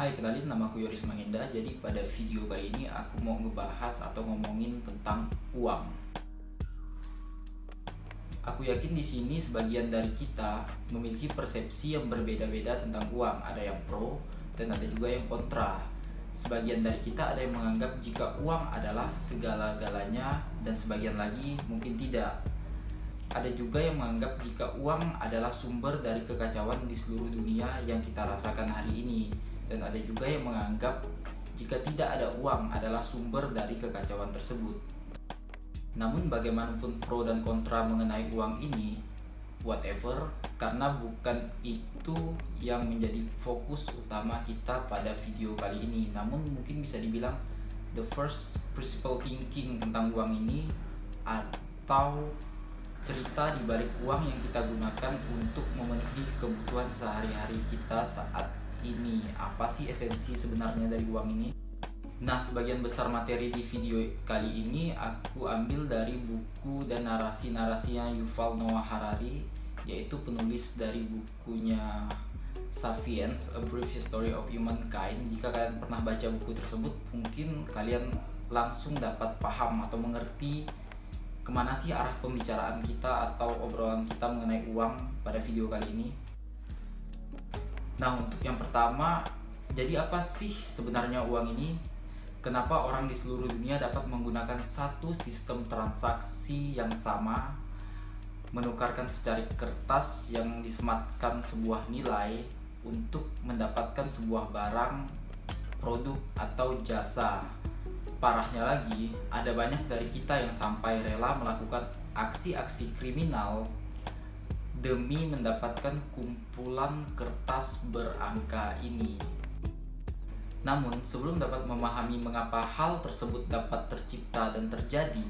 Hai, kenalin nama aku Yoris Manginda. Jadi pada video kali ini aku mau ngebahas atau ngomongin tentang uang. Aku yakin di sini sebagian dari kita memiliki persepsi yang berbeda-beda tentang uang. Ada yang pro dan ada juga yang kontra. Sebagian dari kita ada yang menganggap jika uang adalah segala-galanya dan sebagian lagi mungkin tidak. Ada juga yang menganggap jika uang adalah sumber dari kekacauan di seluruh dunia yang kita rasakan hari ini dan ada juga yang menganggap jika tidak ada uang adalah sumber dari kekacauan tersebut. Namun bagaimanapun pro dan kontra mengenai uang ini, whatever, karena bukan itu yang menjadi fokus utama kita pada video kali ini. Namun mungkin bisa dibilang the first principle thinking tentang uang ini atau cerita di balik uang yang kita gunakan untuk memenuhi kebutuhan sehari-hari kita saat ini apa sih esensi sebenarnya dari uang ini Nah, sebagian besar materi di video kali ini aku ambil dari buku dan narasi-narasinya Yuval Noah Harari, yaitu penulis dari bukunya Sapiens: A Brief History of Humankind. Jika kalian pernah baca buku tersebut, mungkin kalian langsung dapat paham atau mengerti ke mana sih arah pembicaraan kita atau obrolan kita mengenai uang pada video kali ini. Nah, untuk yang pertama, jadi apa sih sebenarnya uang ini? Kenapa orang di seluruh dunia dapat menggunakan satu sistem transaksi yang sama, menukarkan secari kertas yang disematkan sebuah nilai untuk mendapatkan sebuah barang, produk, atau jasa? Parahnya lagi, ada banyak dari kita yang sampai rela melakukan aksi-aksi kriminal demi mendapatkan kumpulan kertas berangka ini. Namun, sebelum dapat memahami mengapa hal tersebut dapat tercipta dan terjadi,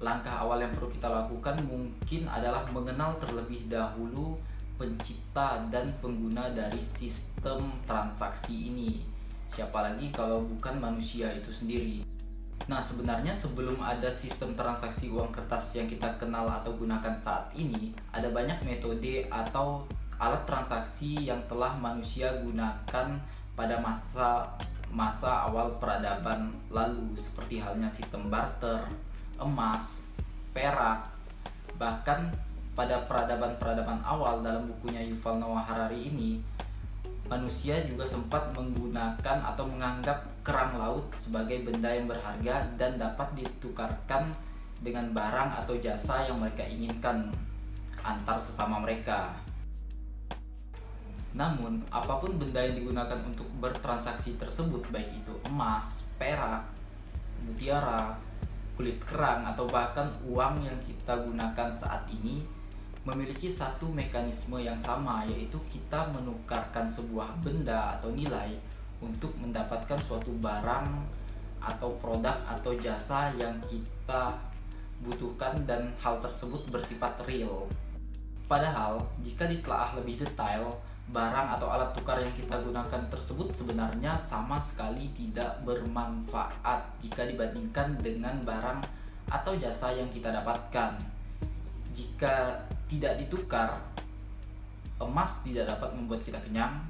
langkah awal yang perlu kita lakukan mungkin adalah mengenal terlebih dahulu pencipta dan pengguna dari sistem transaksi ini. Siapa lagi kalau bukan manusia itu sendiri? Nah, sebenarnya sebelum ada sistem transaksi uang kertas yang kita kenal atau gunakan saat ini, ada banyak metode atau alat transaksi yang telah manusia gunakan pada masa masa awal peradaban lalu. Seperti halnya sistem barter, emas, perak, bahkan pada peradaban-peradaban awal dalam bukunya Yuval Noah Harari ini manusia juga sempat menggunakan atau menganggap kerang laut sebagai benda yang berharga dan dapat ditukarkan dengan barang atau jasa yang mereka inginkan antar sesama mereka. Namun, apa pun benda yang digunakan untuk bertransaksi tersebut, baik itu emas, perak, mutiara, kulit kerang, atau bahkan uang yang kita gunakan saat ini, memiliki satu mekanisme yang sama yaitu kita menukarkan sebuah benda atau nilai untuk mendapatkan suatu barang atau produk atau jasa yang kita butuhkan dan hal tersebut bersifat real. Padahal, jika ditelaah lebih detail, barang atau alat tukar yang kita gunakan tersebut sebenarnya sama sekali tidak bermanfaat jika dibandingkan dengan barang atau jasa yang kita dapatkan. Jika tidak ditukar, emas tidak dapat membuat kita kenyang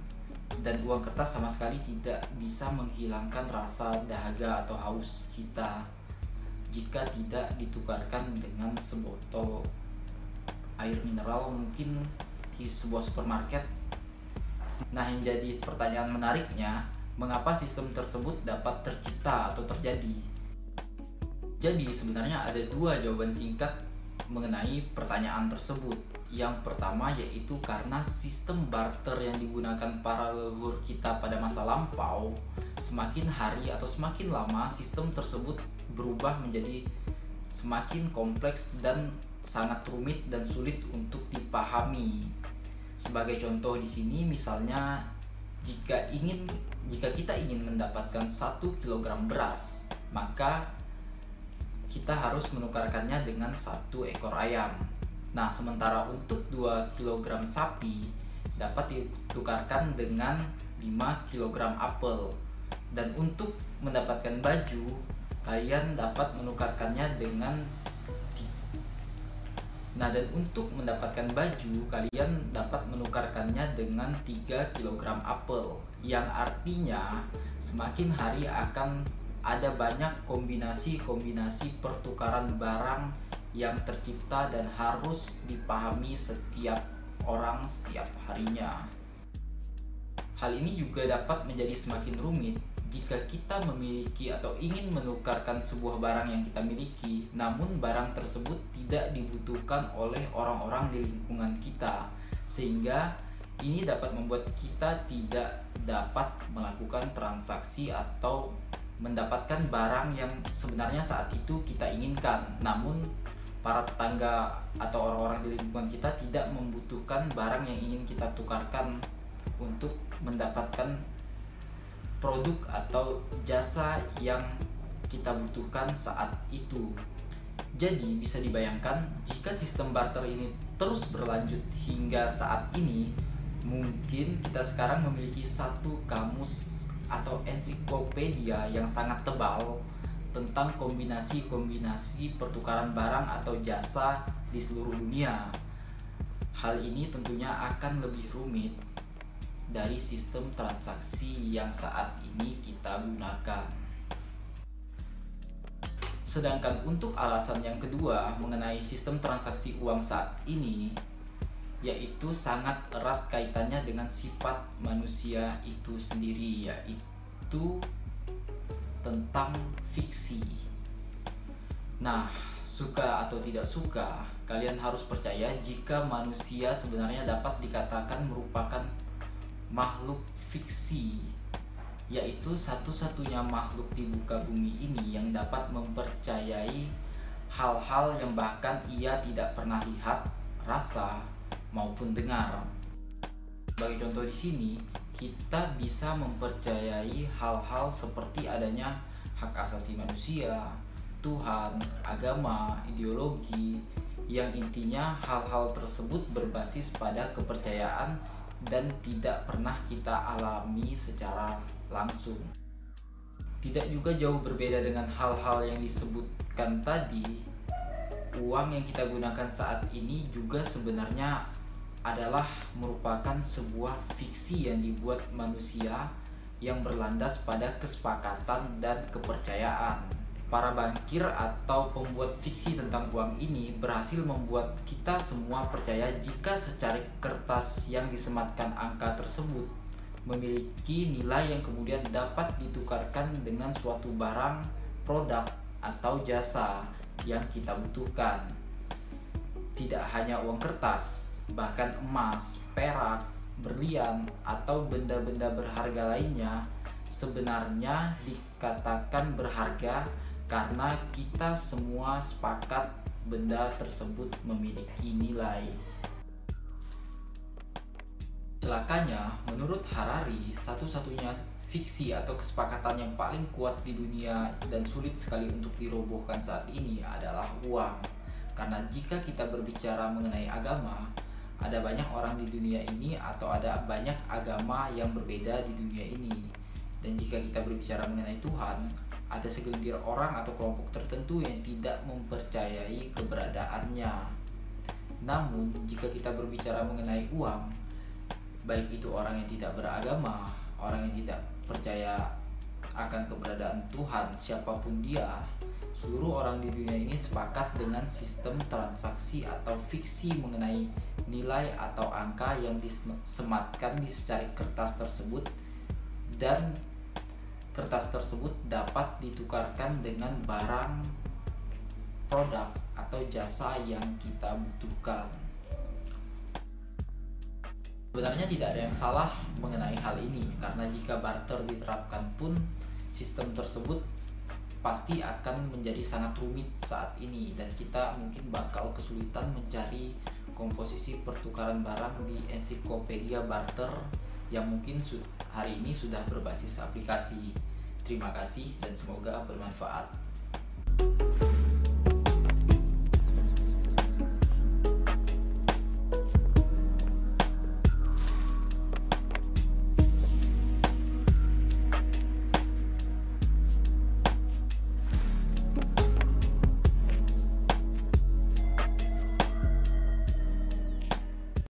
dan uang kertas sama sekali tidak bisa menghilangkan rasa dahaga atau haus kita jika tidak ditukarkan dengan sebotol air mineral mungkin di sebuah supermarket. Nah, yang jadi pertanyaan menariknya, mengapa sistem tersebut dapat tercipta atau terjadi? Jadi, sebenarnya ada dua jawaban singkat mengenai pertanyaan tersebut. Yang pertama yaitu karena sistem barter yang digunakan para leluhur kita pada masa lampau, semakin hari atau semakin lama sistem tersebut berubah menjadi semakin kompleks dan sangat rumit dan sulit untuk dipahami. Sebagai contoh di sini misalnya jika ingin jika kita ingin mendapatkan satu kilogram beras, maka kita harus menukarkannya dengan satu ekor ayam. Nah, sementara untuk 2 kg sapi dapat ditukarkan dengan 5 kg apel. Dan untuk mendapatkan baju, kalian dapat menukarkannya dengan 6 Nah, dan untuk mendapatkan baju, kalian dapat menukarkannya dengan 3 kg apel, yang artinya semakin hari akan ada banyak kombinasi-kombinasi pertukaran barang yang tercipta dan harus dipahami setiap orang setiap harinya. Hal ini juga dapat menjadi semakin rumit jika kita memiliki atau ingin menukarkan sebuah barang yang kita miliki, namun barang tersebut tidak dibutuhkan oleh orang-orang di lingkungan kita, sehingga ini dapat membuat kita tidak dapat melakukan transaksi atau mendapatkan barang yang sebenarnya saat itu kita inginkan, namun para tetangga atau orang-orang di lingkungan kita tidak membutuhkan barang yang ingin kita tukarkan untuk mendapatkan produk atau jasa yang kita butuhkan saat itu. Jadi bisa dibayangkan jika sistem barter ini terus berlanjut hingga saat ini, mungkin kita sekarang memiliki satu kamus atau ensiklopedia yang sangat tebal tentang kombinasi-kombinasi pertukaran barang atau jasa di seluruh dunia. Hal ini tentunya akan lebih rumit dari sistem transaksi yang saat ini kita gunakan. Sedangkan untuk alasan yang kedua mengenai sistem transaksi uang saat ini yaitu sangat erat kaitannya dengan sifat manusia itu sendiri yaitu tentang fiksi. Nah, suka atau tidak suka, kalian harus percaya jika manusia sebenarnya dapat dikatakan merupakan makhluk fiksi yaitu satu-satunya makhluk di muka bumi ini yang dapat mempercayai hal-hal yang bahkan ia tidak pernah lihat, rasa maupun dengar. Sebagai contoh di sini, kita bisa mempercayai hal-hal seperti adanya hak asasi manusia, Tuhan, agama, ideologi, yang intinya hal-hal tersebut berbasis pada kepercayaan dan tidak pernah kita alami secara langsung. Tidak juga jauh berbeda dengan hal-hal yang disebutkan tadi. Uang yang kita gunakan saat ini juga sebenarnya adalah merupakan sebuah fiksi yang dibuat manusia yang berlandas pada kesepakatan dan kepercayaan para bankir atau pembuat fiksi tentang uang ini berhasil membuat kita semua percaya jika secari kertas yang disematkan angka tersebut memiliki nilai yang kemudian dapat ditukarkan dengan suatu barang, produk, atau jasa yang kita butuhkan. Tidak hanya uang kertas, bahkan emas, perak, berlian, atau benda-benda berharga lainnya sebenarnya dikatakan berharga karena kita semua sepakat benda tersebut memiliki nilai. Celakanya, menurut Harari, satu-satunya fiksi atau kesepakatan yang paling kuat di dunia dan sulit sekali untuk dirobohkan saat ini adalah uang. Karena jika kita berbicara mengenai agama, ada banyak orang di dunia ini atau ada banyak agama yang berbeda di dunia ini. Dan jika kita berbicara mengenai Tuhan, ada segelintir orang atau kelompok tertentu yang tidak mempercayai keberadaannya. Namun, jika kita berbicara mengenai uang, baik itu orang yang tidak beragama, orang yang tidak percaya akan keberadaan Tuhan, siapa pun dia, seluruh orang di dunia ini sepakat dengan sistem transaksi atau fiksi mengenai nilai atau angka yang disematkan di secari kertas tersebut dan kertas tersebut dapat ditukarkan dengan barang, produk, atau jasa yang kita butuhkan. Sebenarnya tidak ada yang salah mengenai hal ini karena jika barter diterapkan pun sistem tersebut pasti akan menjadi sangat rumit saat ini dan kita mungkin bakal kesulitan mencari komposisi pertukaran barang di ensiklopedia barter yang mungkin hari ini sudah berbasis aplikasi. Terima kasih dan semoga bermanfaat.